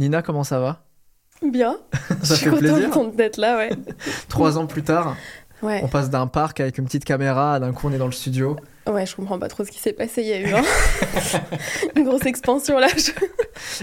Nina, comment ça va? Bien. Ça je suis fait plaisir. contente d'être là, ouais. Trois ans plus tard, Ouais. on passe d'un parc avec une petite caméra à d'un coup on est dans le studio. Ouais, je comprends pas trop ce qui s'est passé. Il y a eu une grosse expansion là. je-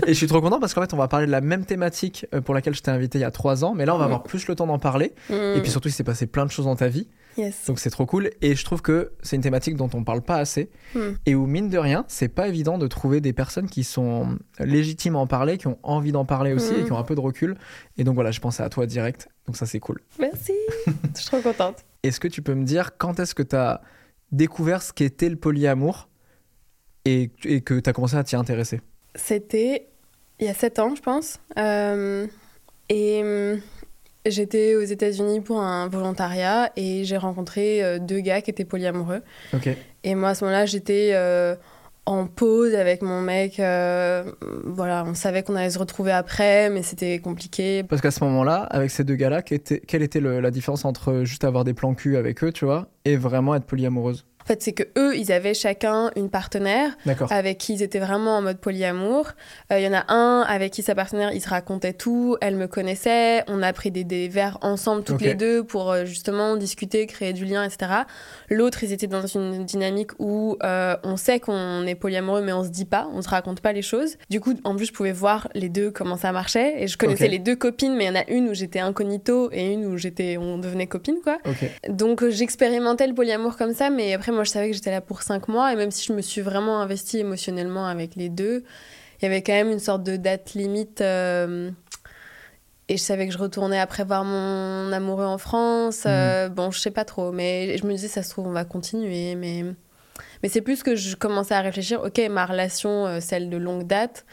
Et je suis trop content parce qu'en fait on va parler de la même thématique euh, pour laquelle je t'ai invité il y a trois ans, mais là on va avoir plus le temps d'en parler. Et puis surtout il s'est passé plein de choses dans ta vie, Mm. Yes. donc c'est trop cool. Et je trouve que c'est une thématique dont on parle pas assez Mm. et où mine de rien c'est pas évident de trouver des personnes qui sont légitimes à en parler, qui ont envie d'en parler aussi Mm. et qui ont un peu de recul. Et donc voilà, je pensais à toi direct, donc ça c'est cool. Merci. je suis trop contente. Est-ce que tu peux me dire quand est-ce que tu as découvert ce qu'était le polyamour et, et que tu as commencé à t'y intéresser? C'était il y a 7 ans, je pense. Euh, et hum, j'étais aux États-Unis pour un volontariat et j'ai rencontré euh, deux gars qui étaient polyamoureux. Ok. Et moi, à ce moment-là, j'étais euh, en pause avec mon mec. euh, voilà, on savait qu'on allait se retrouver après, mais c'était compliqué. Parce qu'à ce moment-là, avec ces deux gars-là, quelle était, quelle était le- la différence entre juste avoir des plans cul avec eux, tu vois, et vraiment être polyamoureuse? En fait, c'est que eux, ils avaient chacun une partenaire avec qui ils étaient vraiment en mode polyamour. Euh, Il y en a un avec qui sa partenaire, il se racontait tout, elle me connaissait, on a pris des, des verres ensemble toutes les deux pour euh, justement discuter, créer du lien, etc. L'autre, ils étaient dans une dynamique où euh, on sait qu'on est polyamoureux, mais on se dit pas, on se raconte pas les choses. Du coup, en plus, je pouvais voir les deux comment ça marchait, et je connaissais les deux copines, mais il y en a une où j'étais incognito et une où j'étais, on devenait copines, quoi. Donc j'expérimentais le polyamour comme ça, mais après moi je savais que j'étais là pour cinq mois et même si je me suis vraiment investie émotionnellement avec les deux, il y avait quand même une sorte de date limite. euh, et je savais que je retournais après voir mon amoureux en France. euh, Bon, je sais pas trop, mais je me disais ça se trouve on va continuer, mais mais c'est plus que je commençais à réfléchir. Ok, ma relation, euh, celle de longue date.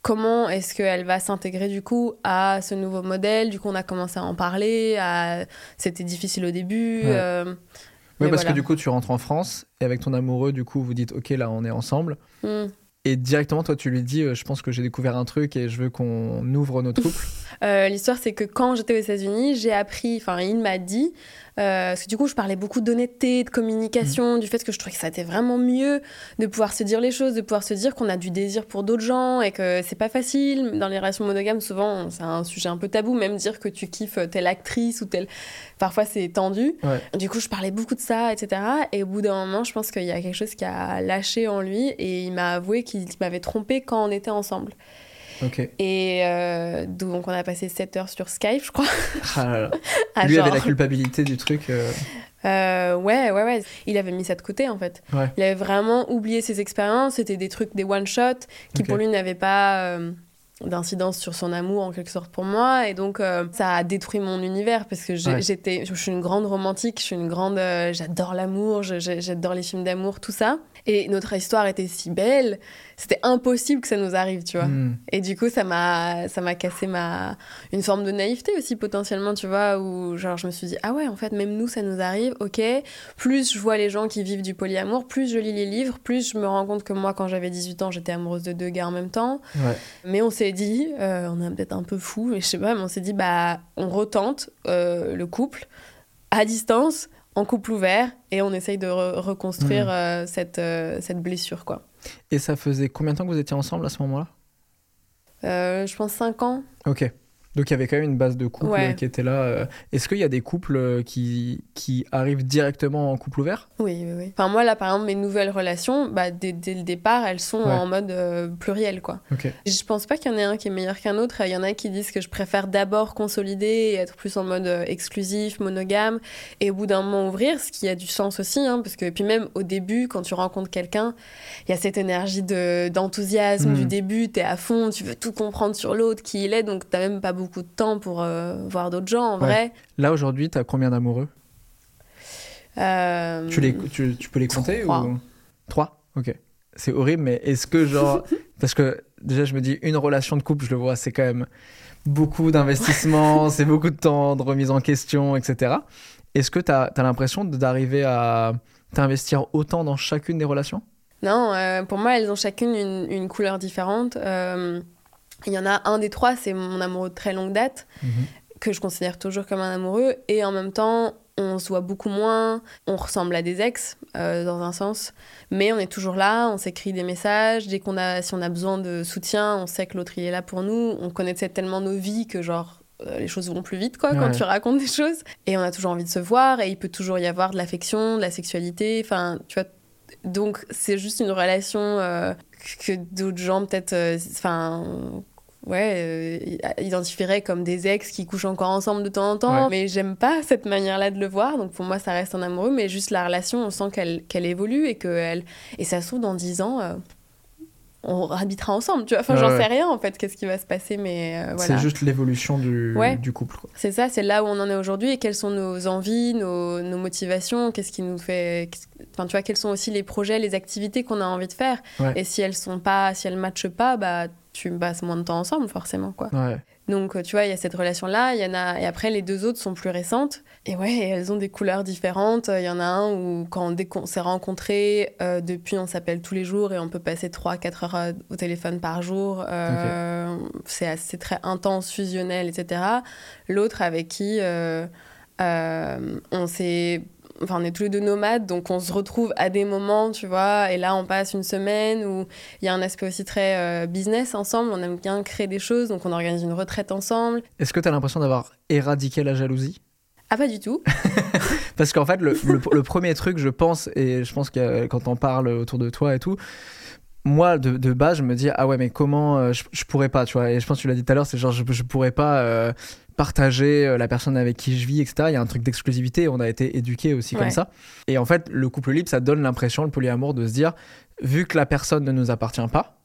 Comment est-ce qu'elle va s'intégrer du coup à ce nouveau modèle? Du coup, on a commencé à en parler. à- C'était difficile au début. Ouais. euh, Oui, parce voilà. que du coup, tu rentres en France et avec ton amoureux, du coup, vous dites, ok, là, on est ensemble. Hmm. Et directement, toi, tu lui dis, euh, je pense que j'ai découvert un truc et je veux qu'on ouvre notre couple. Euh, L'histoire, c'est que quand j'étais aux États-Unis, j'ai appris, enfin, il m'a dit, euh, parce que du coup, je parlais beaucoup d'honnêteté, de communication, Mm. du fait que je trouvais que ça était vraiment mieux de pouvoir se dire les choses, de pouvoir se dire qu'on a du désir pour d'autres gens et que c'est pas facile. Dans les relations monogames, souvent, c'est un sujet un peu tabou, même dire que tu kiffes telle actrice ou telle. Parfois, c'est tendu. Ouais. Du coup, je parlais beaucoup de ça, etc. Et au bout d'un moment, je pense qu'il y a quelque chose qui a lâché en lui et il m'a avoué qu'il m'avait trompé quand on était ensemble. Et euh, donc, on a passé 7 heures sur Skype, je crois. Ah là là. à Lui genre- avait la culpabilité du truc. euh, Euh, ouais, ouais, ouais. Il avait mis ça de côté, en fait. Ouais. Il avait vraiment oublié ses expériences. C'était des trucs, des one-shots qui, pour lui, n'avaient pas d'incidence sur son amour, en quelque sorte, pour moi. Et donc, euh, ça a détruit mon univers parce que Ouais. j'étais... Je suis une grande romantique, je suis une grande... euh, j'adore l'amour, j'adore les films d'amour, tout ça. Et notre histoire était si belle, c'était impossible que ça nous arrive, tu vois. hmm. Et du coup, ça m'a, ça m'a cassé ma, une forme de naïveté aussi potentiellement, tu vois, où genre je me suis dit ah ouais, en fait même nous ça nous arrive, ok. Plus je vois les gens qui vivent du polyamour, plus je lis les livres, plus je me rends compte que moi quand j'avais 18 ans j'étais amoureuse de deux gars en même temps. Ouais. Mais on s'est dit, euh, on est peut-être un peu fou, mais je sais pas, mais on s'est dit bah on retente euh, le couple à distance. En couple ouvert et on essaye de re- reconstruire Mhm. euh, cette, euh, cette blessure quoi. Et ça faisait combien de temps que vous étiez ensemble à ce moment-là? Euh, je pense 5 ans. Ok. Donc il y avait quand même une base de couple Ouais. qui était là. euh. Est-ce qu'il y a des couples euh, qui, qui arrivent directement en couple ouvert? Oui, oui, oui. Enfin, moi, là, par exemple, mes nouvelles relations, bah, dès, dès le départ, elles sont Ouais. en mode euh, pluriel, quoi. Ok. Je pense pas qu'il y en ait un qui est meilleur qu'un autre. Il y en a qui disent que je préfère d'abord consolider et être plus en mode exclusif, monogame, et au bout d'un moment ouvrir, ce qui a du sens aussi, hein, parce que et puis même au début, quand tu rencontres quelqu'un, il y a cette énergie de d'enthousiasme Mm. du début, t'es à fond, tu veux tout comprendre sur l'autre, qui il est, donc t'as même pas beaucoup de temps pour euh, voir d'autres gens, en Ouais. vrai. Là aujourd'hui, t'as combien d'amoureux Euh, tu, les, tu, tu peux les compter Trois. ou... Trois Ok. c'est horrible, mais est-ce que genre, parce que déjà je me dis une relation de couple, je le vois, c'est quand même beaucoup d'investissement, c'est beaucoup de temps, de remise en question, etc. Est-ce que tu as, l'impression d'arriver à t'investir autant dans chacune des relations? Non, euh, pour moi, elles ont chacune une, couleur différente. Euh, il y en a un des trois, c'est mon amoureux de très longue date, mhm. que je considère toujours comme un amoureux, et en même temps, on se voit beaucoup moins, on ressemble à des ex euh, dans un sens, mais on est toujours là, on s'écrit des messages, dès qu'on a, si on a besoin de soutien, on sait que l'autre il est là pour nous, on connaissait tellement nos vies que genre euh, les choses vont plus vite quoi quand tu racontes des choses. Et on a toujours envie de se voir et il peut toujours y avoir de l'affection, de la sexualité, enfin tu vois donc c'est juste une relation euh, que d'autres gens peut-être enfin ouais, euh, identifierait comme des ex qui couchent encore ensemble de temps en temps. Mais j'aime pas cette manière-là de le voir. Donc pour moi, ça reste un amoureux. Mais juste la relation, on sent qu'elle qu'elle évolue et que elle... Et ça se trouve, dans dix ans, euh, on habitera ensemble, tu vois. Enfin, j'en sais rien en fait, qu'est-ce qui va se passer, mais euh, voilà. C'est juste l'évolution du, du couple. C'est ça, c'est là où on en est aujourd'hui et quelles sont nos envies, nos, nos motivations, qu'est-ce qui nous fait. Enfin, tu vois, quels sont aussi les projets, les activités qu'on a envie de faire. Et si elles sont pas, si elles matchent pas, bah tu passes moins de temps ensemble, forcément, quoi. Donc, tu vois, il y a cette relation-là, il y en a... Et après, les deux autres sont plus récentes. Et ouais, elles ont des couleurs différentes. Il y en a un où, quand dès qu'on s'est rencontrés, euh, depuis, on s'appelle tous les jours et on peut passer 3-4 heures euh, au téléphone par jour. Euh, c'est assez très intense, fusionnel, etc. L'autre avec qui on s'est enfin, on est tous les deux nomades, donc on se retrouve à des moments, tu vois, et là on passe une semaine où il y a un aspect aussi très euh, business ensemble, on aime bien créer des choses, donc on organise une retraite ensemble. Est-ce que tu as l'impression d'avoir éradiqué la jalousie? Ah, pas du tout. Parce qu'en fait, le, premier truc, je pense, et je pense que quand on parle autour de toi et tout, moi, de, base, je me dis, ah ouais, mais comment euh, je, pourrais pas, tu vois. Et je pense que tu l'as dit tout à l'heure, c'est genre, je, je pourrais pas euh, partager euh, la personne avec qui je vis, etc. Il y a un truc d'exclusivité, on a été éduqué aussi comme ça. Et en fait, le couple libre, ça donne l'impression, le polyamour, de se dire, vu que la personne ne nous appartient pas.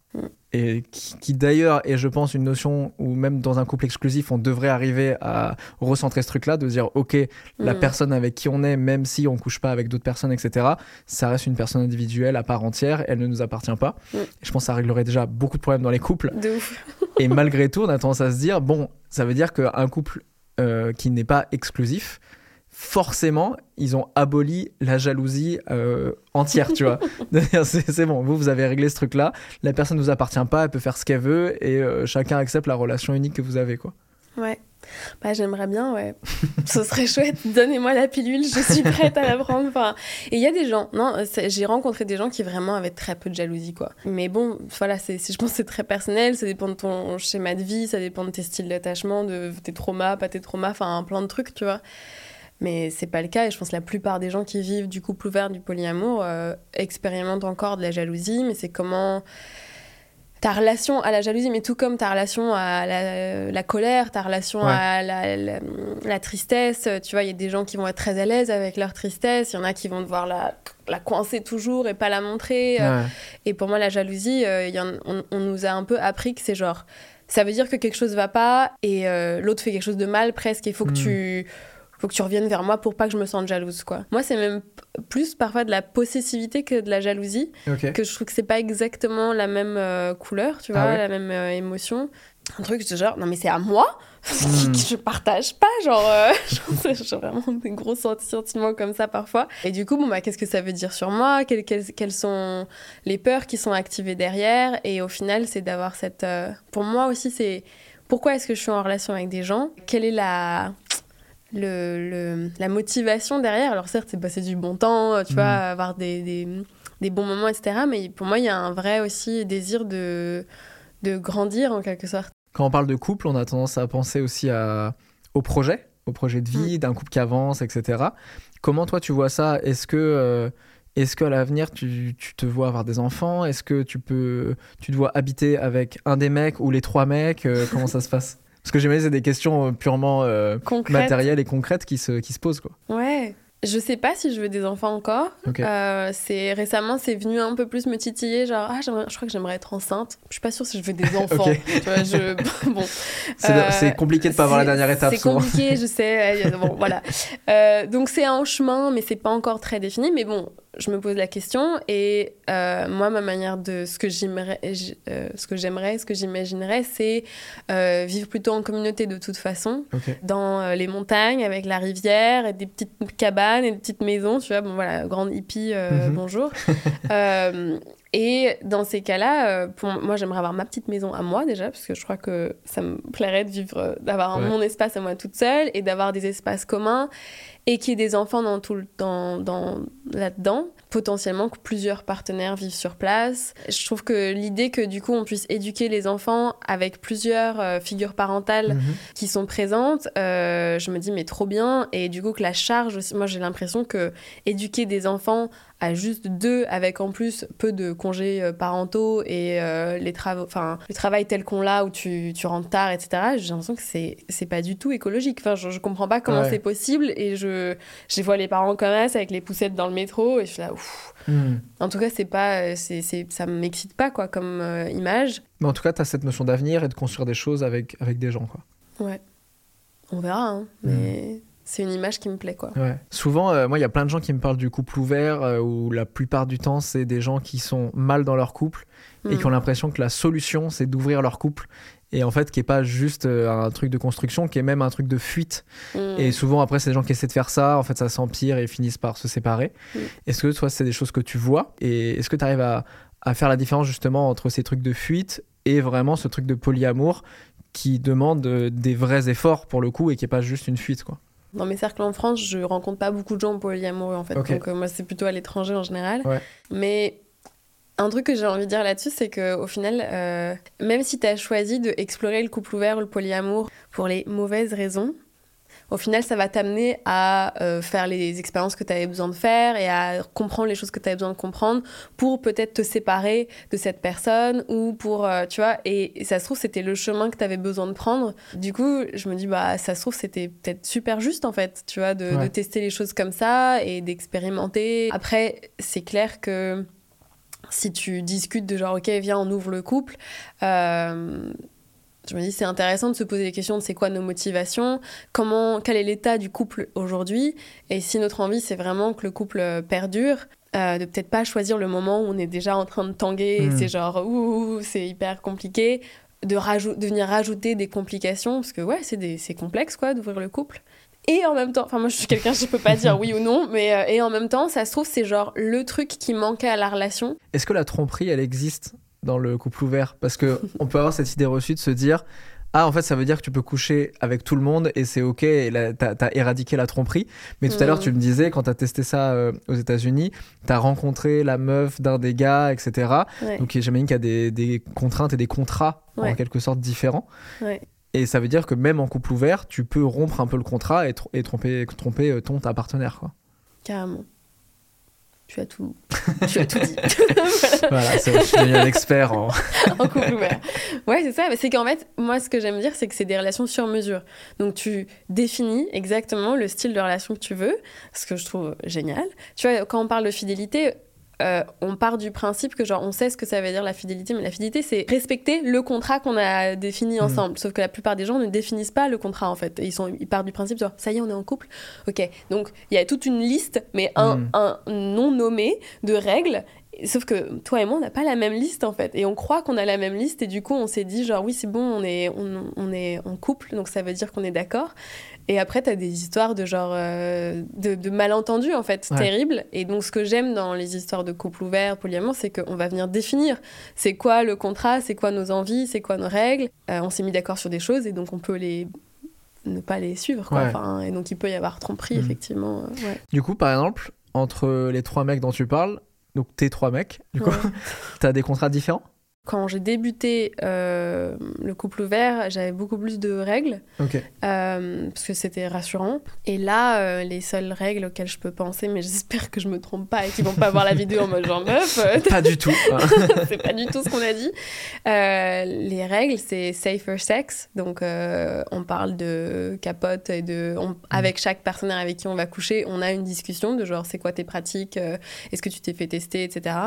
Et qui, d'ailleurs est, je pense, une notion où même dans un couple exclusif, on devrait arriver à recentrer ce truc-là, de dire, ok, la mm. personne avec qui on est, même si on couche pas avec d'autres personnes, etc., ça reste une personne individuelle à part entière, elle ne nous appartient pas. Mm. Et je pense que ça réglerait déjà beaucoup de problèmes dans les couples. et malgré tout, on a tendance à se dire, bon, ça veut dire qu'un couple euh, qui n'est pas exclusif, forcément, ils ont aboli la jalousie euh, entière, tu vois. c'est bon, vous, vous avez réglé ce truc-là, la personne ne vous appartient pas, elle peut faire ce qu'elle veut, et euh, chacun accepte la relation unique que vous avez, quoi. Ouais. Bah, j'aimerais bien, ouais. Ce serait chouette. Donnez-moi la pilule, je suis prête à la prendre. Enfin, et il y a des gens, non, j'ai rencontré des gens qui vraiment avaient très peu de jalousie, quoi. Mais bon, voilà, c'est, je pense que c'est très personnel, ça dépend de ton schéma de vie, ça dépend de tes styles d'attachement, de tes traumas, pas tes traumas, enfin, un plein de trucs, tu vois. Mais c'est pas le cas, et je pense que la plupart des gens qui vivent du couple ouvert, du polyamour, euh, expérimentent encore de la jalousie, mais c'est comment ta relation à la jalousie, mais tout comme ta relation à la, colère, ta relation à la, tristesse. Tu vois, il y a des gens qui vont être très à l'aise avec leur tristesse, il y en a qui vont devoir la, la coincer toujours et pas la montrer. Et pour moi, la jalousie, euh, on, nous a un peu appris que c'est genre, ça veut dire que quelque chose va pas et euh, l'autre fait quelque chose de mal presque. Il faut que hmm. tu faut que tu reviennes vers moi pour pas que je me sente jalouse quoi. Moi c'est même plus parfois de la possessivité que de la jalousie que je trouve que c'est pas exactement la même euh, couleur, tu vois, ah la même euh, émotion. Un truc de genre non mais c'est à moi hmm. je partage pas genre euh, j'ai vraiment des gros sentiments comme ça parfois et du coup bon bah qu'est-ce que ça veut dire sur moi? Quelles, quelles, sont les peurs qui sont activées derrière? Et au final c'est d'avoir cette pour moi aussi c'est pourquoi est-ce que je suis en relation avec des gens? Quelle est la le, la motivation derrière. Alors certes, c'est passer du bon temps, tu vois, mm. avoir des, des, des, bons moments, etc. Mais pour moi, il y a un vrai aussi désir de, de grandir en quelque sorte. Quand on parle de couple, on a tendance à penser aussi à, au projet, au projet de vie, mm. d'un couple qui avance, etc. Comment toi tu vois ça? Est-ce que... Euh, est-ce qu'à l'avenir, tu, tu, te vois avoir des enfants? Est-ce que tu peux, tu dois habiter avec un des mecs ou les trois mecs? Euh, Comment ça se passe? Parce que j'imagine c'est des questions euh, purement euh, matérielles et concrètes qui se, qui se posent. Quoi. Ouais. Je sais pas si je veux des enfants encore. Euh, c'est récemment, c'est venu un peu plus me titiller, genre ah, je crois que j'aimerais être enceinte. Je suis pas sûre si je veux des enfants. bon. C'est compliqué de pas avoir la dernière étape. C'est compliqué, je sais. bon, voilà. donc c'est en chemin, mais c'est pas encore très défini. Mais bon, je me pose la question et euh, moi ma manière de ce que j'aimerais euh, ce que j'aimerais ce que j'imaginerais c'est euh, vivre plutôt en communauté de toute façon dans les montagnes avec la rivière et des petites cabanes et des petites maisons tu vois bon voilà grande hippie mhm. bonjour et dans ces cas-là pour moi j'aimerais avoir ma petite maison à moi déjà parce que je crois que ça me plairait de vivre d'avoir mon espace à moi toute seule et d'avoir des espaces communs et qu'il y ait des enfants dans tout le, dans, dans, là-dedans, potentiellement que plusieurs partenaires vivent sur place. Je trouve que l'idée que du coup on puisse éduquer les enfants avec plusieurs euh, figures parentales mhm. qui sont présentes, euh, je me dis mais trop bien et du coup que la charge aussi, moi j'ai l'impression que éduquer des enfants à juste deux, avec en plus peu de congés euh, parentaux et euh, les travaux, enfin le travail tel qu'on l'a où tu, tu, rentres tard, etc. J'ai l'impression que c'est c'est pas du tout écologique. Enfin, je, je comprends pas comment c'est possible et je je vois les parents comme ça avec les poussettes dans le métro et je suis là ouf. Hmm. En tout cas, c'est pas c'est c'est ça m'excite pas quoi comme euh, image. Mais en tout cas, tu as cette notion d'avenir et de construire des choses avec avec des gens quoi. Ouais. On verra hein, mais hmm c'est une image qui me plaît quoi. Souvent, euh, moi, il y a plein de gens qui me parlent du couple ouvert euh, où la plupart du temps, c'est des gens qui sont mal dans leur couple et qui mm. ont l'impression que la solution, c'est d'ouvrir leur couple. Et en fait, qui est pas juste euh, un truc de construction, qui est même un truc de fuite. Mm. Et souvent, après, c'est des gens qui essaient de faire ça, en fait, ça s'empire et finissent par se séparer. Mm. Est-ce que toi, c'est des choses que tu vois? Et est-ce que tu arrives à, à faire la différence justement entre ces trucs de fuite et vraiment ce truc de polyamour qui demande des vrais efforts pour le coup et qui est pas juste une fuite, quoi? Dans mes cercles en France, je rencontre pas beaucoup de gens polyamoureux en fait. Donc euh, moi, c'est plutôt à l'étranger en général. Mais un truc que j'ai envie de dire là-dessus, c'est qu'au final, euh, même si tu as choisi d'explorer le couple ouvert ou le polyamour pour les mauvaises raisons, au final, ça va t'amener à euh, faire les expériences que tu avais besoin de faire et à comprendre les choses que tu avais besoin de comprendre pour peut-être te séparer de cette personne ou pour, euh, tu vois, et, ça se trouve, c'était le chemin que tu avais besoin de prendre. Du coup, je me dis, bah, ça se trouve, c'était peut-être super juste, en fait, tu vois, de, de tester les choses comme ça et d'expérimenter. Après, c'est clair que si tu discutes de genre, ok, viens, on ouvre le couple, euh, je me dis c'est intéressant de se poser les questions de c'est quoi nos motivations, comment, quel est l'état du couple aujourd'hui, et si notre envie c'est vraiment que le couple perdure, euh, de peut-être pas choisir le moment où on est déjà en train de tanguer, et hmm. c'est genre ouh, c'est hyper compliqué, de, de venir rajouter des complications, parce que ouais, c'est complexe quoi d'ouvrir le couple. Et en même temps, enfin moi je suis quelqu'un, je peux pas dire oui ou non, mais euh, et en même temps, ça se trouve c'est genre le truc qui manquait à la relation. Est-ce que la tromperie, elle existe? Dans le couple ouvert parce que on peut avoir cette idée reçue de se dire ah en fait ça veut dire que tu peux coucher avec tout le monde et c'est ok et t'as as éradiqué la tromperie. Mais tout à l'heure mm. tu me disais quand t'as testé ça euh, aux États-Unis t'as rencontré la meuf d'un des gars etc donc j'imagine qu'il y a des, des, contraintes et des contrats en quelque sorte différents. Et ça veut dire que même en couple ouvert tu peux rompre un peu le contrat et, et tromper, tromper euh, ton ta partenaire quoi. Carrément tu as tout, tu as tout dit. voilà, je suis devenu un expert en... en couple ouvert. Ouais, c'est ça. C'est qu'en fait, moi, ce que j'aime dire, c'est que c'est des relations sur mesure. Donc, tu définis exactement le style de relation que tu veux, ce que je trouve génial. Tu vois, quand on parle de fidélité, euh, on part du principe que genre on sait ce que ça veut dire la fidélité, mais la fidélité c'est respecter le contrat qu'on a défini mm. ensemble. Sauf que la plupart des gens ne définissent pas le contrat en fait. Ils sont, ils partent du principe genre ça y est on est en couple. Ok, donc il y a toute une liste, mais un, mm. un non nommé de règles Sauf que toi et moi, on n'a pas la même liste en fait. Et on croit qu'on a la même liste et du coup, on s'est dit genre oui, c'est bon, on est, on, est en couple, donc ça veut dire qu'on est d'accord. Et après, tu as des histoires de genre euh, de, malentendus en fait, terribles. Et donc, ce que j'aime dans les histoires de couple ouvert, polyamour, c'est qu'on va venir définir c'est quoi le contrat, c'est quoi nos envies, c'est quoi nos règles. Euh, on s'est mis d'accord sur des choses et donc on peut les ne pas les suivre. Quoi. Enfin, et donc, il peut y avoir tromperie, mhm. effectivement. Euh, du coup, par exemple, entre les trois mecs dont tu parles, donc tes trois mecs, du coup, tu as des contrats différents? Quand j'ai débuté euh, le couple ouvert, j'avais beaucoup plus de règles, euh, parce que c'était rassurant. Et là, euh, les seules règles auxquelles je peux penser, mais j'espère que je me trompe pas et qu'ils vont pas voir la vidéo en mode genre meuf. pas du tout. c'est pas du tout ce qu'on a dit. les règles, c'est safer sex, donc on parle de capote et de, mm. avec chaque partenaire avec qui on va coucher, on a une discussion de genre c'est quoi tes pratiques, est-ce que tu t'es fait tester, etc.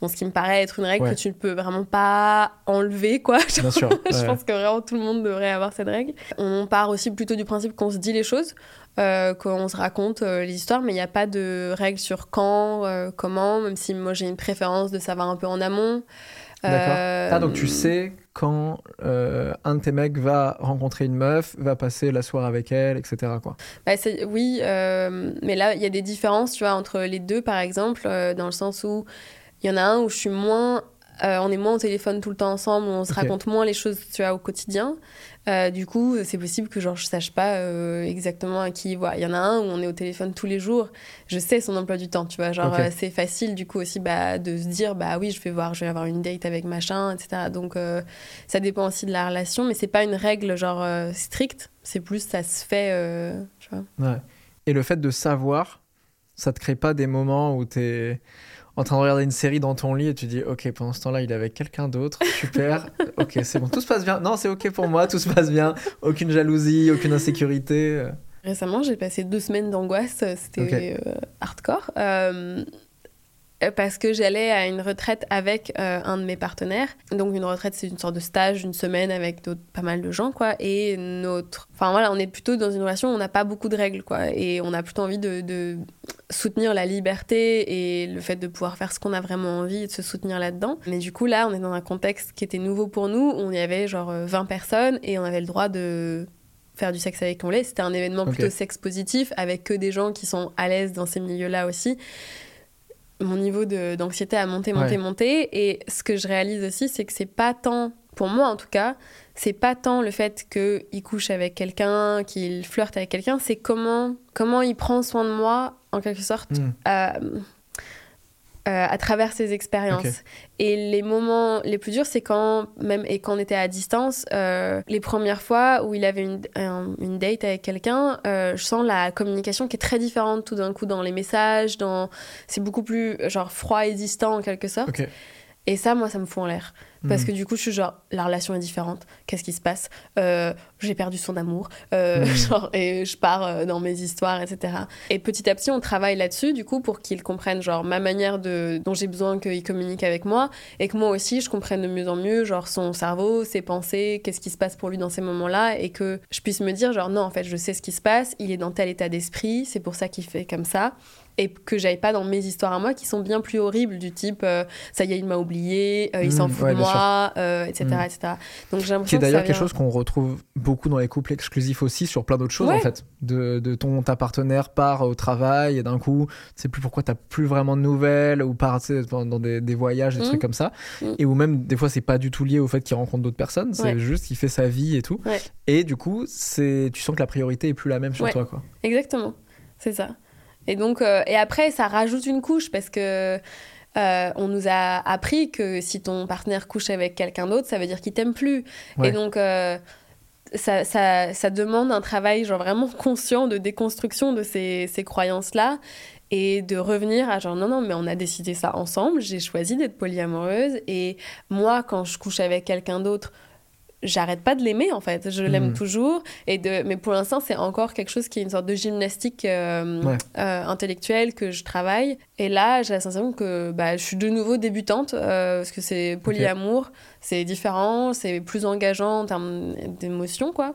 Bon, ce qui me paraît être une règle que tu ne peux vraiment pas à enlever, quoi. Bien sûr. je pense que vraiment tout le monde devrait avoir cette règle. On part aussi plutôt du principe qu'on se dit les choses, euh, qu'on se raconte euh, les histoires, mais il n'y a pas de règle sur quand, euh, comment, même si moi j'ai une préférence de savoir un peu en amont. D'accord. Euh, Ah, donc tu sais quand euh, un de tes mecs va rencontrer une meuf, va passer la soirée avec elle, etc. Quoi. Bah, c'est- oui, euh, mais là, il y a des différences, tu vois, entre les deux, par exemple, euh, dans le sens où il y en a un où je suis moins... euh, on est moins au téléphone tout le temps ensemble, on se raconte moins les choses, tu vois, au quotidien. Euh, du coup, c'est possible que genre je sache pas euh, exactement à qui il voit. Il y en a un où on est au téléphone tous les jours. Je sais son emploi du temps, tu vois. Genre c'est facile du coup aussi bah, de se dire bah oui je vais voir, je vais avoir une date avec machin, etc. Donc ça dépend aussi de la relation, mais c'est pas une règle genre stricte. C'est plus ça se fait, tu vois. Ouais. Et le fait de savoir, ça te crée pas des moments où tu es en train de regarder une série dans ton lit et tu dis ok pendant ce temps-là il est avec quelqu'un d'autre. Super. Ok c'est bon. Tout se passe bien. Non c'est ok pour moi. Tout se passe bien. Aucune jalousie aucune insécurité. Récemment, j'ai passé deux semaines d'angoisse. C'était euh, hardcore. Euh, parce que j'allais à une retraite avec euh, un de mes partenaires. Donc une retraite, c'est une sorte de stage, une semaine avec pas mal de gens, quoi. Et notre... Enfin voilà, on est plutôt dans une relation où on n'a pas beaucoup de règles, quoi. Et on a plutôt envie de, de soutenir la liberté et le fait de pouvoir faire ce qu'on a vraiment envie et de se soutenir là-dedans. Mais du coup, là, on est dans un contexte qui était nouveau pour nous. On y avait genre euh, 20 personnes et on avait le droit de faire du sexe avec on voulait. C'était un événement plutôt sexe positif avec que des gens qui sont à l'aise dans ces milieux-là aussi. Mon niveau de- d'anxiété a monté, monté, Ouais. monté. Et ce que je réalise aussi, c'est que c'est pas tant, pour moi en tout cas, c'est pas tant le fait qu'il couche avec quelqu'un, qu'il flirte avec quelqu'un, c'est comment, comment il prend soin de moi, en quelque sorte, Hmm. euh, euh, à travers ses expériences. Et les moments les plus durs, c'est quand, même, et quand on était à distance, euh, les premières fois où il avait une, un- une date avec quelqu'un, euh, je sens la communication qui est très différente tout d'un coup dans les messages, dans... c'est beaucoup plus genre froid et distant en quelque sorte. Et ça, moi, ça me fout en l'air. Parce Hmm. que du coup, je suis genre, la relation est différente. Qu'est-ce qui se passe? Euh, J'ai perdu son amour. Euh, Hmm. genre, et je pars euh, dans mes histoires, etc. Et petit à petit, on travaille là-dessus, du coup, pour qu'il comprenne, genre, ma manière de, dont j'ai besoin qu'il communique avec moi. Et que moi aussi, je comprenne de mieux en mieux, genre, son cerveau, ses pensées, qu'est-ce qui se passe pour lui dans ces moments-là. Et que je puisse me dire, genre, non, en fait, je sais ce qui se passe. Il est dans tel état d'esprit. C'est pour ça qu'il fait comme ça. Et que j'aille pas dans mes histoires à moi qui sont bien plus horribles, du type, euh, ça y est, il m'a oublié, euh, il s'en fout ouais, de moi, euh, etc., Mm. etc. Donc j'ai l'impression qui est que ça d'ailleurs quelque chose qu'on retrouve beaucoup dans les couples exclusifs aussi sur plein d'autres choses Ouais. en fait de, de ton ta partenaire part au travail et d'un coup tu sais plus pourquoi t'as plus vraiment de nouvelles ou part dans des, des voyages des Mm. trucs comme ça Mm. et où même des fois c'est pas du tout lié au fait qu'il rencontre d'autres personnes c'est Ouais. juste qu'il fait sa vie et tout Ouais. et du coup c'est tu sens que la priorité est plus la même sur toi quoi Exactement, c'est ça. Et donc, euh, et après, ça rajoute une couche parce que euh, on nous a appris que si ton partenaire couche avec quelqu'un d'autre, ça veut dire qu'il t'aime plus. Ouais. Et donc, euh, ça, ça, ça demande un travail genre vraiment conscient de déconstruction de ces, ces croyances-là et de revenir à genre non, non, mais on a décidé ça ensemble, j'ai choisi d'être polyamoureuse et moi, quand je couche avec quelqu'un d'autre, j'arrête pas de l'aimer en fait, je l'aime Mhm. toujours. Et de mais pour l'instant c'est encore quelque chose qui est une sorte de gymnastique euh, Ouais. euh, intellectuelle que je travaille. Et là j'ai la sensation que bah, je suis de nouveau débutante euh, parce que c'est polyamour c'est différent c'est plus engageant en termes d'émotion quoi.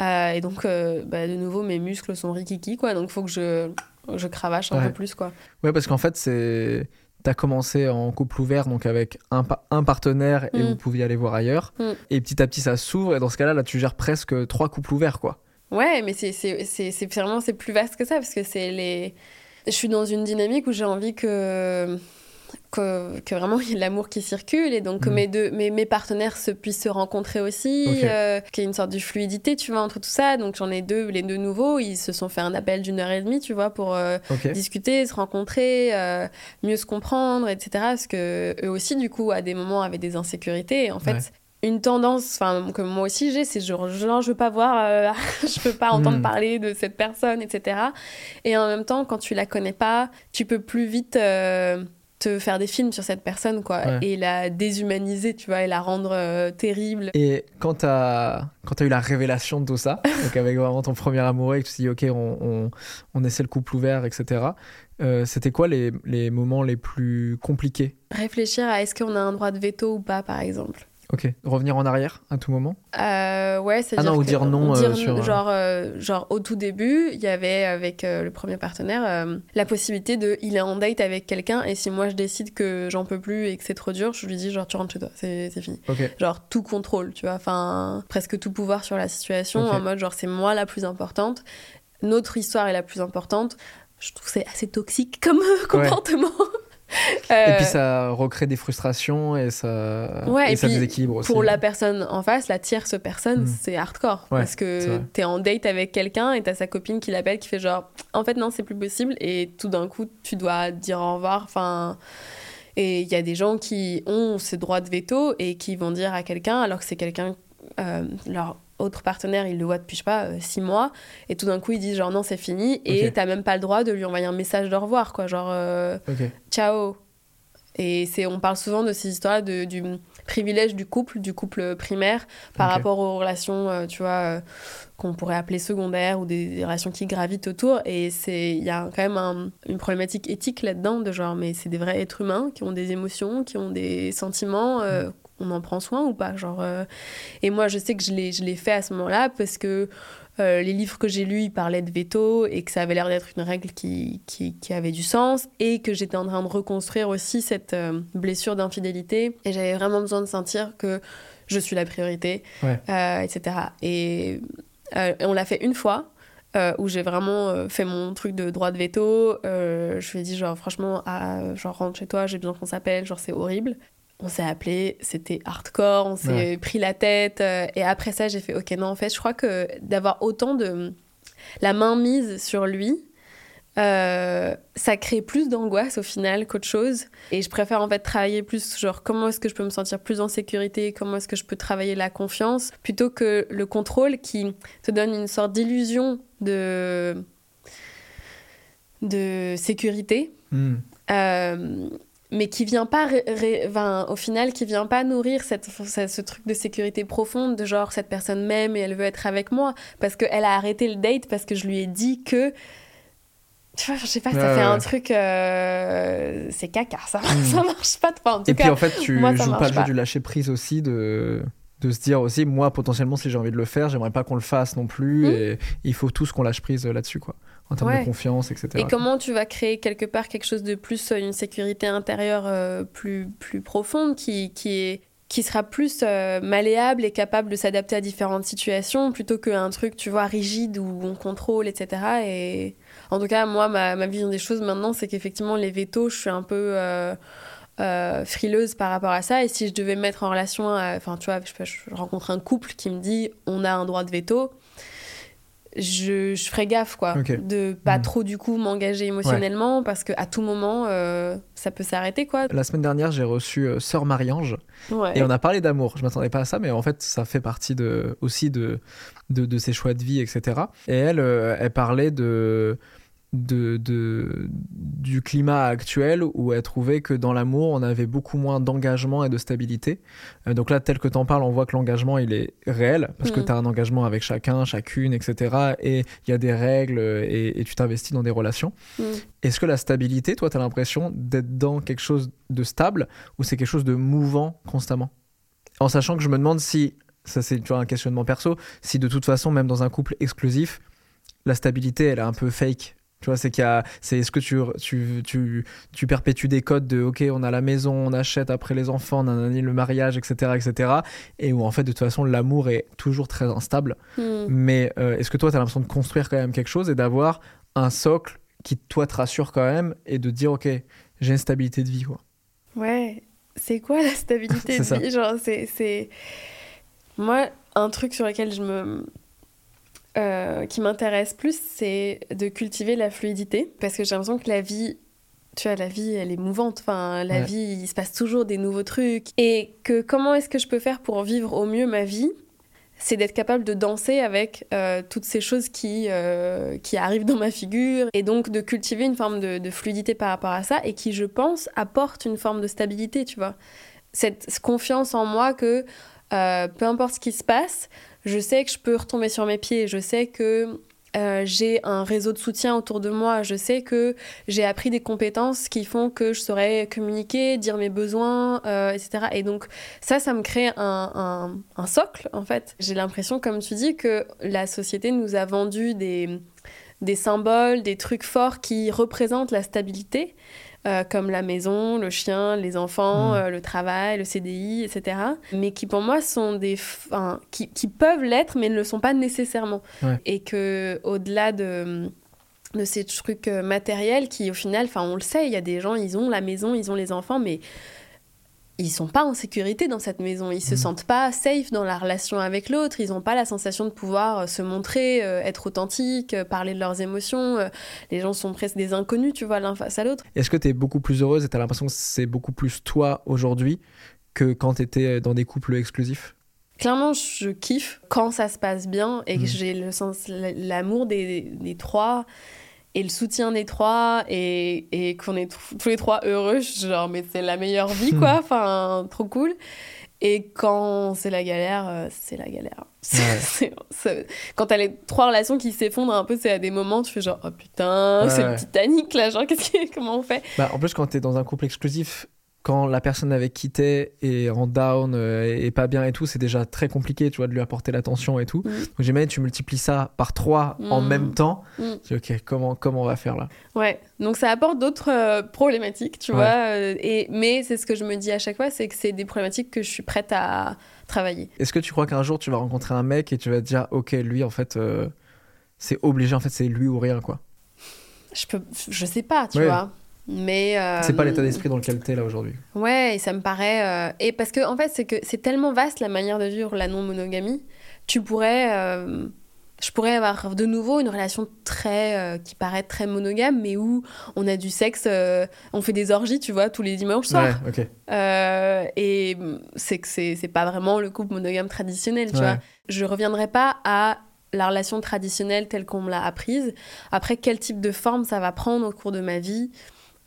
Et donc bah, de nouveau mes muscles sont rikiki quoi. Donc il faut que je je cravache un Ouais. peu plus quoi. Ouais parce qu'en fait c'est T'as commencé en couple ouvert, donc avec un, pa- un partenaire et Mm. vous pouviez aller voir ailleurs. Mm. Et petit à petit, ça s'ouvre. Et dans ce cas-là, là, tu gères presque trois couples ouverts, quoi. Ouais, mais c'est vraiment c'est plus vaste que ça parce que c'est les je suis dans une dynamique où j'ai envie que que, que vraiment il y ait l'amour qui circule et donc que Mm. mes deux mes, mes partenaires se puissent se rencontrer aussi euh, qu'il y ait une sorte de fluidité tu vois entre tout ça donc j'en ai deux les deux nouveaux ils se sont fait un appel d'une heure et demie tu vois pour euh, discuter, se rencontrer, euh, mieux se comprendre, etc. Parce que eux aussi, du coup, à des moments, avaient des insécurités. Et en fait, Ouais. une tendance, enfin que moi aussi j'ai, c'est genre, genre je veux pas voir, euh, je veux pas entendre Mm. parler de cette personne, etc. Et en même temps, quand tu la connais pas, tu peux plus vite euh, te faire des films sur cette personne, quoi, Ouais. et la déshumaniser, tu vois, et la rendre euh, terrible. Et quand t'as quand as eu la révélation de tout ça, donc avec vraiment ton premier amoureux et que tu te dis ok on, on, on essaie le couple ouvert etc. euh, C'était quoi les, les moments les plus compliqués? Réfléchir à est-ce qu'on a un droit de veto ou pas, par exemple? Ok, revenir en arrière à tout moment. Euh, ouais, c'est Ah non, ou dire non, euh, sur, euh, genre, euh, genre au tout début, il y avait avec euh, le premier partenaire euh, la possibilité de il est en date avec quelqu'un et si moi je décide que j'en peux plus et que c'est trop dur, je lui dis genre tu rentres chez toi, c'est c'est fini. Ok. Genre tout contrôle, tu vois, enfin presque tout pouvoir sur la situation en mode genre c'est moi la plus importante, notre histoire est la plus importante. Je trouve que c'est assez toxique comme comportement. Euh, puis ça recrée des frustrations et ça, Ouais, et et ça puis, déséquilibre aussi. pour la personne en face, la tierce personne, Mm. c'est hardcore. Ouais, parce que t'es en date avec quelqu'un et t'as sa copine qui l'appelle, qui fait genre, en fait, non, c'est plus possible. Et tout d'un coup, tu dois dire au revoir. Enfin. Et il y a des gens qui ont ce droit de veto et qui vont dire à quelqu'un, alors que c'est quelqu'un, euh, leur autre partenaire, il le voit depuis, je sais pas, euh, six mois, et tout d'un coup, ils disent genre non, c'est fini, et Ok. t'as même pas le droit de lui envoyer un message de revoir, quoi, genre euh, ciao. Et c'est, on parle souvent de ces histoires de, du privilège du couple, du couple primaire, par rapport aux relations, euh, tu vois, qu'on pourrait appeler secondaires ou des, des relations qui gravitent autour. Et c'est, il y a quand même un- une problématique éthique là-dedans, de genre, mais c'est des vrais êtres humains qui ont des émotions, qui ont des sentiments. euh, on en prend soin ou pas genre euh, et moi je sais que je l'ai je l'ai fait à ce moment-là parce que euh, les livres que j'ai lus, ils parlaient de veto et que ça avait l'air d'être une règle qui, qui, qui avait du sens et que j'étais en train de reconstruire aussi cette euh, blessure d'infidélité et j'avais vraiment besoin de sentir que je suis la priorité, Ouais. etc. Et, et on l'a fait une fois. euh, où j'ai vraiment euh, fait mon truc de droit de veto. Euh, je lui ai dit, genre, franchement, ah, genre, rentre chez toi, j'ai besoin qu'on s'appelle, genre, c'est horrible. On s'est appelé, c'était hardcore, on s'est Ouais. pris la tête. euh, et après ça, j'ai fait, ok, non, en fait, je crois que d'avoir autant de. la main mise sur lui, euh, ça crée plus d'angoisse au final qu'autre chose. Et je préfère en fait travailler plus, genre, comment est-ce que je peux me sentir plus en sécurité, comment est-ce que je peux travailler la confiance, plutôt que le contrôle qui te donne une sorte d'illusion de. de sécurité. Hmm. Euh, mais qui vient pas ré- ré- enfin, au final qui vient pas nourrir cette, ce, ce truc de sécurité profonde de genre cette personne m'aime et elle veut être avec moi parce qu'elle a arrêté le date parce que je lui ai dit que tu vois je sais pas ça Ouais, fait ouais. un truc euh, c'est caca ça Mm. ça marche pas enfin, en tout Et puis en fait, tu moi, joues pas le jeu du lâcher prise aussi, de, de se dire aussi, moi potentiellement, si j'ai envie de le faire, j'aimerais pas qu'on le fasse non plus. Mm. Et il faut tous qu'on lâche prise là-dessus, quoi. En termes Ouais. de confiance, etc. Et comment tu vas créer quelque part quelque chose de plus, euh, une sécurité intérieure euh, plus, plus profonde qui, qui, est, qui sera plus euh, malléable et capable de s'adapter à différentes situations plutôt qu'un truc, tu vois, rigide où on contrôle, etc. Et en tout cas, moi, ma, ma vision des choses maintenant, c'est qu'effectivement, les vétos, je suis un peu. euh, euh, frileuse par rapport à ça et si je devais me mettre en relation enfin tu vois je rencontre un couple qui me dit on a un droit de veto je, je ferais gaffe quoi de pas Mm. trop du coup m'engager émotionnellement parce que à tout moment euh, ça peut s'arrêter quoi La semaine dernière, j'ai reçu euh, Sœur Marie-Ange ouais. et on a parlé d'amour. Je m'attendais pas à ça, mais en fait, ça fait partie de, aussi de, de, de ses choix de vie, etc. Et elle, euh, elle parlait de, de, de, du climat actuel où elle trouvait que dans l'amour, on avait beaucoup moins d'engagement et de stabilité. Euh, donc là, tel que t'en parles, on voit que l'engagement, il est réel parce que Mhm. tu as un engagement avec chacun, chacune, etc. Et il y a des règles et, et tu t'investis dans des relations. Mm. Est-ce que la stabilité, toi, tu as l'impression d'être dans quelque chose de stable ou c'est quelque chose de mouvant constamment? En sachant que je me demande si, ça c'est tu vois, un questionnement perso, si de toute façon, même dans un couple exclusif, la stabilité, elle est un peu fake. Tu vois, c'est qu'il y a, c'est est-ce que tu, tu, tu, tu perpétues des codes de, ok, on a la maison, on achète après les enfants, nanani, le mariage, etc., etc., et où en fait, de toute façon, l'amour est toujours très instable. Mm. Mais euh, est-ce que toi, tu as l'impression de construire quand même quelque chose et d'avoir un socle qui, toi, te rassure quand même et de dire, ok, j'ai une stabilité de vie, quoi? Ouais, c'est quoi la stabilité de ça. vie? Genre, c'est, c'est... Moi, un truc sur lequel je me... euh, qui m'intéresse plus, c'est de cultiver la fluidité. Parce que j'ai l'impression que la vie, tu vois, la vie, elle est mouvante. Enfin, la Ouais. vie, il se passe toujours des nouveaux trucs. Et que comment est-ce que je peux faire pour vivre au mieux ma vie? C'est d'être capable de danser avec euh, toutes ces choses qui, euh, qui arrivent dans ma figure et donc de cultiver une forme de, fluidité par rapport à ça et qui, je pense, apporte une forme de stabilité, tu vois. Cette confiance en moi que euh, peu importe ce qui se passe, je sais que je peux retomber sur mes pieds, je sais que euh, j'ai un réseau de soutien autour de moi. Je sais que j'ai appris des compétences qui font que je saurais communiquer, dire mes besoins, euh, etc. Et donc ça, ça me crée un, socle, en fait. J'ai l'impression, comme tu dis, que la société nous a vendu des symboles, des trucs forts qui représentent la stabilité. Euh, comme la maison, le chien, les enfants, mm. euh, le travail, le CDI, etc. Mais qui pour moi sont des, enfin, qui, qui, peuvent l'être, mais ne le sont pas nécessairement. Et que au-delà de de ces trucs euh, matériels qui au final, enfin on le sait, il y a des gens, ils ont la maison, ils ont les enfants, mais ils sont pas en sécurité dans cette maison, ils se mm. sentent pas safe dans la relation avec l'autre, ils ont pas la sensation de pouvoir euh, se montrer, euh, être authentique, euh, parler de leurs émotions. les gens sont presque des inconnus, tu vois, l'un face à l'autre. Est-ce que tu es beaucoup plus heureuse et tu as l'impression que c'est beaucoup plus toi aujourd'hui que quand tu étais dans des couples exclusifs? Clairement, je kiffe quand ça se passe bien et que mm. j'ai le sens l'amour des, des trois et le soutien des trois et, et qu'on est tous les trois heureux, genre, mais c'est la meilleure vie, quoi. Enfin, trop cool. Et quand c'est la galère, euh, c'est la galère. quand t'as les trois relations qui s'effondrent un peu, c'est à des moments, tu fais genre, oh putain, c'est le Titanic là, genre, qu'est-ce que, comment on fait? Bah, En plus, quand t'es dans un couple exclusif, quand la personne avec qui t'es est en down euh, et pas bien et tout, c'est déjà très compliqué, tu vois, de lui apporter l'attention et tout. Mm. Donc j'imagine tu multiplies ça par trois en mm. même temps. Mm. Tu dis, ok, comment, comment on va faire là? Ouais, donc ça apporte d'autres euh, problématiques, tu vois. Euh, et, mais c'est ce que je me dis à chaque fois, c'est que c'est des problématiques que je suis prête à travailler. Est-ce que tu crois qu'un jour tu vas rencontrer un mec et tu vas te dire, ok, lui en fait, c'est obligé, en fait, c'est lui ou rien, quoi? Je peux, je sais pas, tu vois. Mais euh, c'est pas l'état d'esprit dans lequel t'es là aujourd'hui. Ouais, et ça me paraît. Euh, et parce que en fait, c'est que c'est tellement vaste la manière de vivre la non-monogamie. Tu pourrais, euh, je pourrais avoir de nouveau une relation très qui paraît très monogame, mais où on a du sexe, on fait des orgies, tu vois, tous les dimanches soirs. Ouais, ok. et c'est que c'est pas vraiment le couple monogame traditionnel, tu vois. Je reviendrai pas à la relation traditionnelle telle qu'on me l'a apprise. Après, quel type de forme ça va prendre au cours de ma vie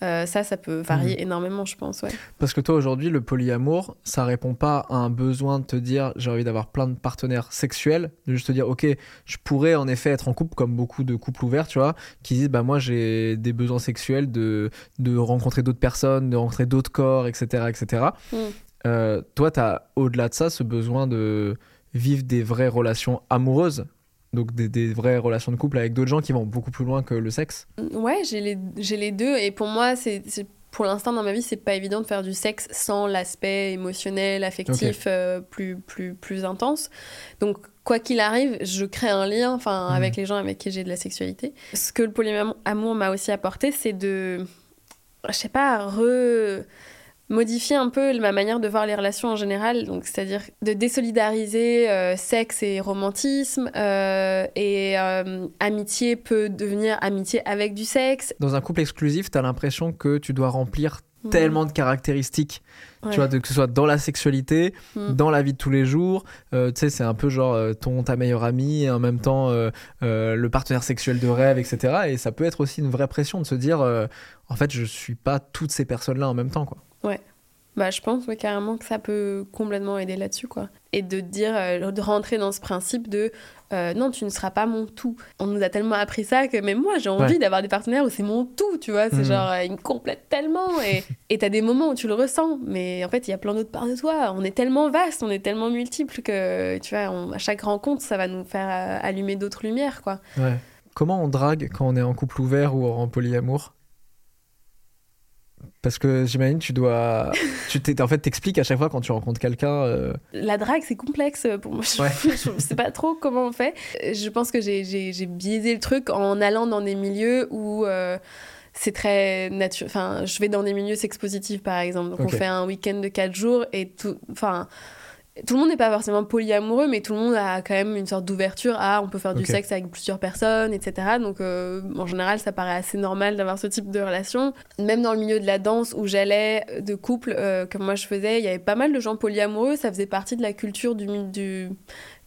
euh, ça, ça peut varier mm. énormément, je pense. Ouais. Parce que toi, aujourd'hui, le polyamour, ça répond pas à un besoin de te dire j'ai envie d'avoir plein de partenaires sexuels, de juste te dire ok, je pourrais en effet être en couple, comme beaucoup de couples ouverts, tu vois, qui disent bah moi j'ai des besoins sexuels de, de rencontrer d'autres personnes, de rencontrer d'autres corps, etc. etc. Mm. Euh, toi, tu as au-delà de ça ce besoin de vivre des vraies relations amoureuses donc des, vraies relations de couple avec d'autres gens qui vont beaucoup plus loin que le sexe Ouais, j'ai les, les deux. Et pour moi, c'est pour l'instant dans ma vie, c'est pas évident de faire du sexe sans l'aspect émotionnel, affectif euh, plus, plus, plus intense. Donc, quoi qu'il arrive, je crée un lien enfin, mhm. avec les gens avec qui j'ai de la sexualité. Ce que le polyamour m'a aussi apporté, c'est de, je sais pas, re modifier un peu ma manière de voir les relations en général, donc c'est-à-dire de désolidariser euh, sexe et romantisme, euh, et euh, amitié peut devenir amitié avec du sexe. Dans un couple exclusif, tu as l'impression que tu dois remplir tellement de caractéristiques, tu vois, de, que ce soit dans la sexualité, mm. dans la vie de tous les jours, tu sais, c'est un peu genre ton, ta meilleure amie, et en même temps le partenaire sexuel de rêve, etc. Et ça peut être aussi une vraie pression de se dire, en fait, je suis pas toutes ces personnes-là en même temps, quoi. Ouais. Bah, je pense carrément que ça peut complètement aider là-dessus, quoi. Et de dire, euh, de rentrer dans ce principe de euh, non, tu ne seras pas mon tout. On nous a tellement appris ça que même moi, j'ai envie d'avoir des partenaires où c'est mon tout, tu vois. C'est mhm. genre, euh, ils me complètent tellement. Et tu t'as des moments où tu le ressens, mais en fait, il y a plein d'autres parts de toi. On est tellement vaste, on est tellement multiple que, tu vois, à chaque rencontre, ça va nous faire allumer d'autres lumières, quoi. Ouais. Comment on drague quand on est en couple ouvert ou en polyamour? Parce que j'imagine tu dois tu t'es en fait t'expliques à chaque fois quand tu rencontres quelqu'un euh. la drague c'est complexe pour moi. Je, ne sais pas trop comment on fait. Je pense que j'ai biaisé le truc en allant dans des milieux où euh, c'est très naturel enfin je vais dans des milieux sex positifs par exemple. Donc on fait un week-end de 4 jours et tout enfin tout le monde n'est pas forcément polyamoureux, mais tout le monde a quand même une sorte d'ouverture à on peut faire du sexe avec plusieurs personnes, etc. Donc euh, en général, ça paraît assez normal d'avoir ce type de relation. Même dans le milieu de la danse où j'allais de couple, euh, comme moi je faisais, il y avait pas mal de gens polyamoureux. Ça faisait partie de la culture du, du-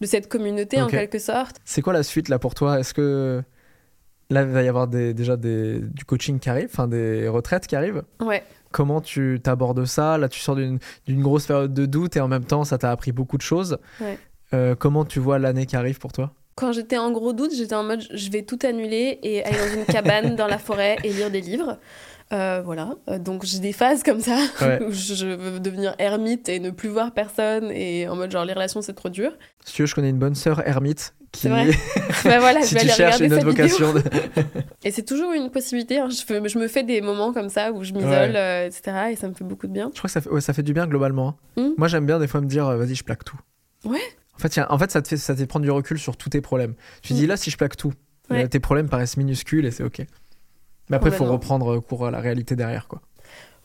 de cette communauté en quelque sorte. C'est quoi la suite là pour toi? Est-ce que là il va y avoir des, déjà des, du coaching qui arrive, enfin des retraites qui arrivent Ouais. Comment tu t'abordes ça? Là, tu sors d'une d'une grosse période de doute et en même temps, ça t'a appris beaucoup de choses. Ouais. Euh, comment tu vois l'année qui arrive pour toi? Quand j'étais en gros doute, j'étais en mode je vais tout annuler et aller dans une cabane dans la forêt et lire des livres. Euh, voilà, donc j'ai des phases comme ça Ouais. où je veux devenir ermite et ne plus voir personne et en mode genre les relations c'est trop dur. Si tu veux, je connais une bonne sœur ermite qui, vrai Bah voilà, si je vais tu aller cherches une autre vocation, de- Et c'est toujours une possibilité. hein. Je, fais- je me fais des moments comme ça où je m'isole, Ouais. euh, etc. Et ça me fait beaucoup de bien. je crois que ça fait, ouais, ça fait du bien globalement. hein. Mm. Moi, j'aime bien des fois me dire, euh, vas-y, je plaque tout. Ouais. En fait, en fait, ça te fait, ça te fait prendre du recul sur tous tes problèmes. Tu Mm. dis là, si je plaque tout, tes problèmes paraissent minuscules et c'est ok. Mais après, il faut reprendre euh, cours à la réalité derrière, quoi.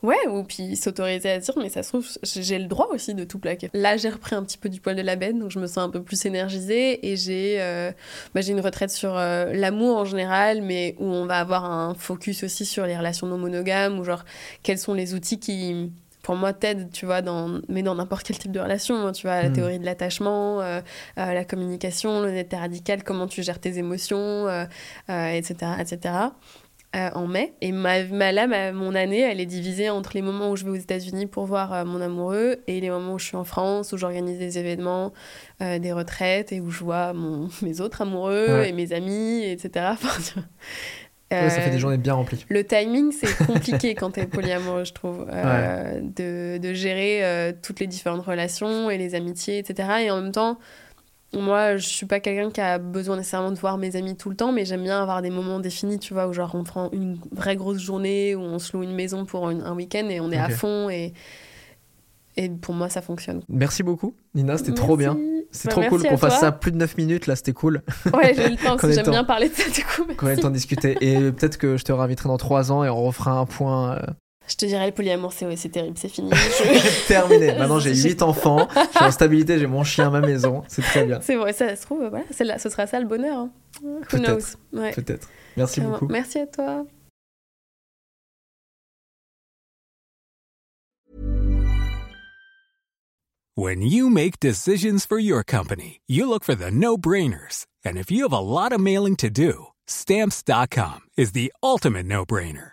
Ouais, ou puis s'autoriser à dire, mais ça se trouve, j'ai le droit aussi de tout plaquer. Là, j'ai repris un petit peu du poil de la bête, donc je me sens un peu plus énergisée et j'ai euh, bah, une retraite sur euh, l'amour en général, mais où on va avoir un focus aussi sur les relations non monogames, ou genre quels sont les outils qui, pour moi, t'aident, tu vois, dans, mais dans n'importe quel type de relation, hein, tu vois, la Mm. théorie de l'attachement, euh, euh, la communication, l'honnêteté radicale, comment tu gères tes émotions, euh, etc., etc euh, en mai. Et ma, ma, là, ma- mon année, elle est divisée entre les moments où je vais aux États-Unis pour voir euh, mon amoureux et les moments où je suis en France, où j'organise des événements, euh, des retraites et où je vois mon, mes autres amoureux Ouais. et mes amis, etc. Enfin, tu vois. Ouais, ça fait des journées bien remplies. le timing, c'est compliqué quand t'es polyamoureux, je trouve, de, de gérer toutes les différentes relations et les amitiés, etc. Et en même temps, moi, je suis pas quelqu'un qui a besoin nécessairement de voir mes amis tout le temps, mais j'aime bien avoir des moments définis, tu vois, où genre on prend une vraie grosse journée, où on se loue une maison pour une- un week-end et on est à fond et, et pour moi, ça fonctionne. Merci beaucoup, Nina, c'était trop bien. Merci. C'est Bah, trop cool merci qu'on fasse ça plus de 9 minutes, là, c'était cool Ouais, j'ai eu le temps, j'aime bien parler de ça du coup. qu'on ait le merci. temps de discuter. Et peut-être que je te réinviterai dans 3 ans et on refera un point euh, Je te dirais, le polyamour, c'est ouais, terrible, c'est fini. Je- terminé. Maintenant, j'ai J'ai- 8 enfants, je suis en stabilité, j'ai mon chien à ma maison, c'est très bien. C'est vrai, ça se trouve, voilà, c'est là, ce sera ça le bonheur. hein. Who Peut-être. knows? Ouais. Peut-être. Merci beaucoup. Merci à toi. When you make decisions for your company, you look for the no brainers. And if you have a lot of mailing to do, stamps.com is the ultimate no brainer.